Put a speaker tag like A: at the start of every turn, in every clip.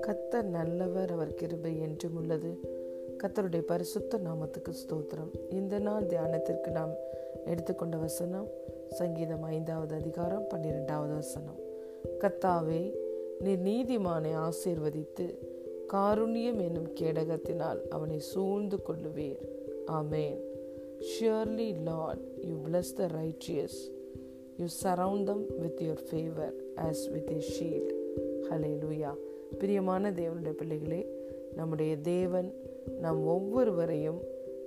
A: கத்தர் நல்லவர் அவர் கிருபை என்றும் உள்ளது. கத்தருடைய பரிசுத்த நாமத்துக்கு ஸ்தோத்திரம். இந்த நாள் தியானத்திற்கு நாம் எடுத்துக்கொண்ட வசனம் சங்கீதம் ஐந்தாவது அதிகாரம் பன்னிரெண்டாவது வசனம். கத்தாவே நீ நீதிமானை ஆசீர்வதித்து காருண்யம் என்னும் கேடகத்தினால் அவனை சூழ்ந்து கொள்ளுவீர். ஆமேன். Surely Lord you bless the righteous you surround them with your favour as with a shield hallelujah பிரியமான தேவனுடைய பிள்ளைகளே நம்முடைய தேவன் நம் ஒவ்வொருவரையும்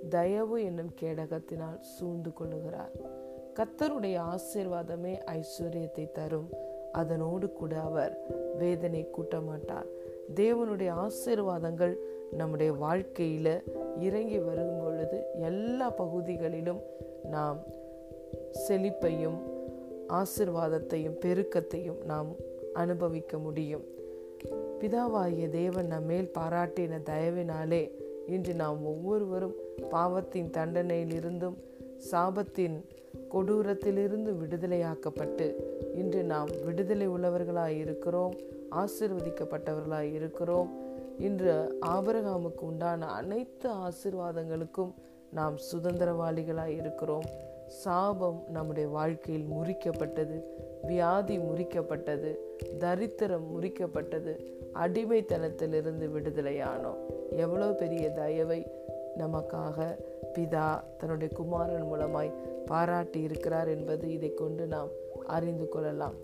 A: தயவு என்னும் கேடகத்தினால் சூழ்ந்து கொள்ளுகிறார். கத்தருடைய ஆசீர்வாதமே ஐஸ்வர்யத்தை தரும். அதனோடு கூட அவர் வேதனை கூட்ட மாட்டார் தேவனுடைய ஆசீர்வாதங்கள் நம்முடைய வாழ்க்கையில் இறங்கி வரும் பொழுது எல்லா பகுதிகளிலும் நாம் செழிப்பையும் ஆசிர்வாதத்தையும் பெருக்கத்தையும் நாம் அனுபவிக்க முடியும். பிதாவாகிய தேவன் நம்மேல் பாராட்டின தயவினாலே இன்று நாம் ஒவ்வொருவரும் பாவத்தின் தண்டனையிலிருந்தும் சாபத்தின் கொடூரத்திலிருந்து விடுதலையாக்கப்பட்டு இன்று நாம் விடுதலை உள்ளவர்களாய் இருக்கிறோம் ஆசிர்வதிக்கப்பட்டவர்களாய் இருக்கிறோம். இன்று ஆபரகாமுக்கு உண்டான அனைத்து ஆசிர்வாதங்களுக்கும் நாம் சுதந்திரவாளிகளாய் இருக்கிறோம் சாபம் நம்முடைய வாழ்க்கையில் முறிக்கப்பட்டது வியாதி முறிக்கப்பட்டது தரித்திரம் முறிக்கப்பட்டது அடிமைத்தனத்திலிருந்து விடுதலையானோம். எவ்வளோ பெரிய தயவை நமக்காக பிதா தன்னுடைய குமாரன் மூலமாய் பாராட்டி இருக்கிறார் என்பது இதை கொண்டு நாம் அறிந்து கொள்ளலாம்.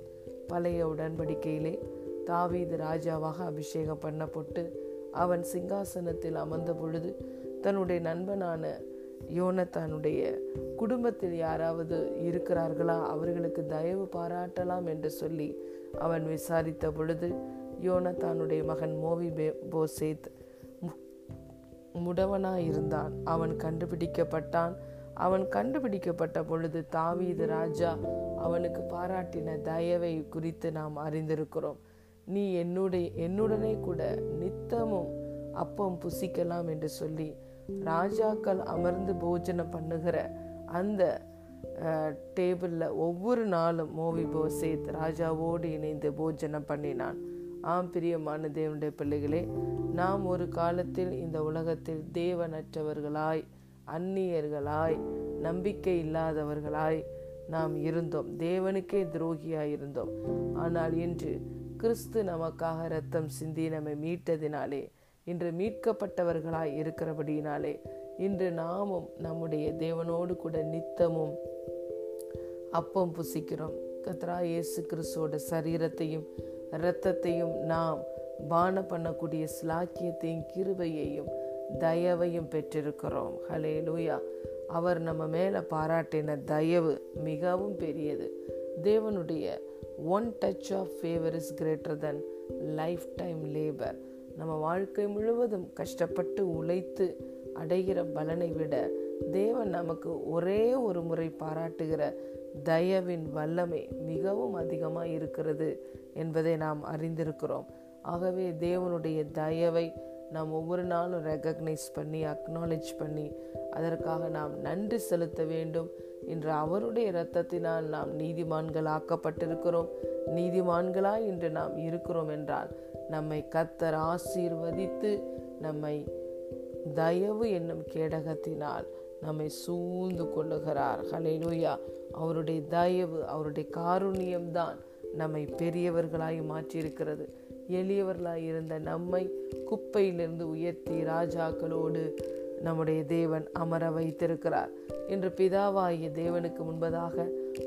A: பழைய உடன்படிக்கையிலே தாவீது ராஜாவாக அபிஷேகம் பண்ணப்பட்டு அவன் சிங்காசனத்தில் அமர்ந்த பொழுது தன்னுடைய நண்பனான யோனத்தானுடைய குடும்பத்தில் யாராவது இருக்கிறார்களா? அவர்களுக்கு தயவு பாராட்டலாம் என்று சொல்லி அவன் விசாரித்த பொழுது யோனத்தானுடைய மகன் மோவி போசேத் முடவனாயிருந்தான். அவன் கண்டுபிடிக்கப்பட்டான். அவன் கண்டுபிடிக்கப்பட்ட பொழுது தாவீது ராஜா அவனுக்கு பாராட்டின தயவை குறித்து நாம் அறிந்திருக்கிறோம். நீ என்னுடைய என்னுடனே கூட நித்தமும் அப்பம் புசிக்கலாம் என்று சொல்லி ராஜாக்கள் அமர்ந்து போஜனம் பண்ணுகிற அந்த டேபிளில் ஒவ்வொரு நாளும் மோவி போசேத் ராஜாவோடு இணைந்து போஜனம் பண்ணினான். ஆம் பிரியமான தேவனுடைய பிள்ளைகளே நாம் ஒரு காலத்தில் இந்த உலகத்தில் தேவனற்றவர்களாய் அந்நியர்களாய் நம்பிக்கை இல்லாதவர்களாய் நாம் இருந்தோம். தேவனுக்கே துரோகியாய் இருந்தோம். ஆனால் இன்று கிறிஸ்து நமக்காக ரத்தம் சிந்தி நம்மை மீட்டதினாலே இன்று மீட்கப்பட்டவர்களாய் இருக்கிறபடியினாலே இன்று நாமும் நம்முடைய தேவனோடு கூட நித்தமும் அப்பம் புசிக்கிறோம். கத்ரா இயேசு கிறிஸ்துவோட சரீரத்தையும் இரத்தத்தையும் நாம் பான பண்ணக்கூடிய ஸ்லாக்கியத்தையும் கிருபையையும் தயவையும் பெற்றிருக்கிறோம். ஹலே லூயா அவர் நம்ம மேலே பாராட்டின தயவு மிகவும் பெரியது. தேவனுடைய one touch of favour is greater than life time labour நம்ம வாழ்க்கை முழுவதும் கஷ்டப்பட்டு உழைத்து அடைகிற பலனை விட தேவன் நமக்கு ஒரே ஒரு முறை பாராட்டுகிற தயவின் வல்லமை மிகவும் அதிகமாக இருக்கிறது என்பதை நாம் அறிந்திருக்கிறோம். ஆகவே தேவனுடைய தயவை நாம் ஒவ்வொரு நாளும் ரெக்கக்னைஸ் பண்ணி அக்னாலேஜ் பண்ணி அதற்காக நாம் நன்றி செலுத்த வேண்டும் இன்று அவருடைய இரத்தத்தினால் நாம் நீதிமான்கள் ஆக்கப்பட்டிருக்கிறோம் நீதிமான்களாய் இன்று நாம் இருக்கிறோம் என்றால் நம்மை கத்தர் ஆசீர்வதித்து நம்மை தயவு என்னும் கேடகத்தினால் நம்மை சூழ்ந்து கொள்ளுகிறார். ஹலேலூயா அவருடைய தயவு அவருடைய காருண்யம்தான் நம்மை பெரியவர்களாய் மாற்றியிருக்கிறது. எளியவர்களாய் இருந்த நம்மை குப்பையிலிருந்து உயர்த்தி ராஜாக்களோடு நம்முடைய தேவன் அமர வைத்திருக்கிறார். இன்று பிதாவாகிய தேவனுக்கு முன்பதாக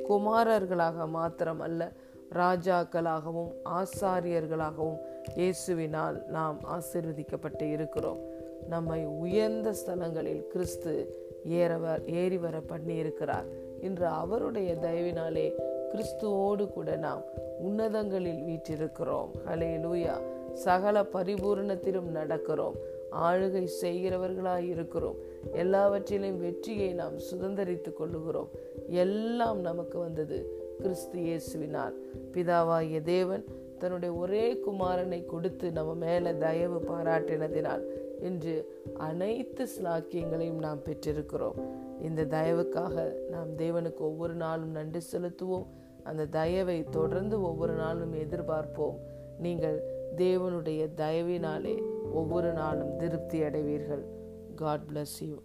A: குமாரர்களாக மாத்திரம் அல்ல ராஜாக்களாகவும் ஆசாரியர்களாகவும் இயேசுவினால் நாம் ஆசிர்வதிக்கப்பட்டு இருக்கிறோம். நம்மை உயர்ந்த ஸ்தலங்களில் கிறிஸ்து ஏறவர் ஏறி வர பண்ணி இருக்கிறார் இன்று அவருடைய தயவினாலே கிறிஸ்துவோடு கூட நாம் உன்னதங்களில் வீற்றிருக்கிறோம். ஹலே லூயா சகல பரிபூர்ணத்திலும் நடக்கிறோம். ஆளுகை செய்கிறவர்களாய் இருக்கிறோம். எல்லாவற்றிலும் வெற்றியை நாம் சுதந்திரித்து கொள்ளுகிறோம். எல்லாம் நமக்கு வந்தது கிறிஸ்து இயேசுவினால். பிதாவாகிய தேவன் தன்னுடைய ஒரே குமாரனை கொடுத்து நம்ம மேல தயவு பாராட்டினதினால் இன்று அனைத்து ஸ்லாக்கியங்களையும் நாம் பெற்றிருக்கிறோம். இந்த தயவுக்காக நாம் தேவனுக்கு ஒவ்வொரு நாளும் நன்றி செலுத்துவோம். அந்த தயவை தொடர்ந்து ஒவ்வொரு நாளும் எதிர்பார்ப்போம். நீங்கள் தேவனுடைய தயவினாலே ஒவ்வொரு நாளும் திருப்தி அடைவீர்கள். God bless you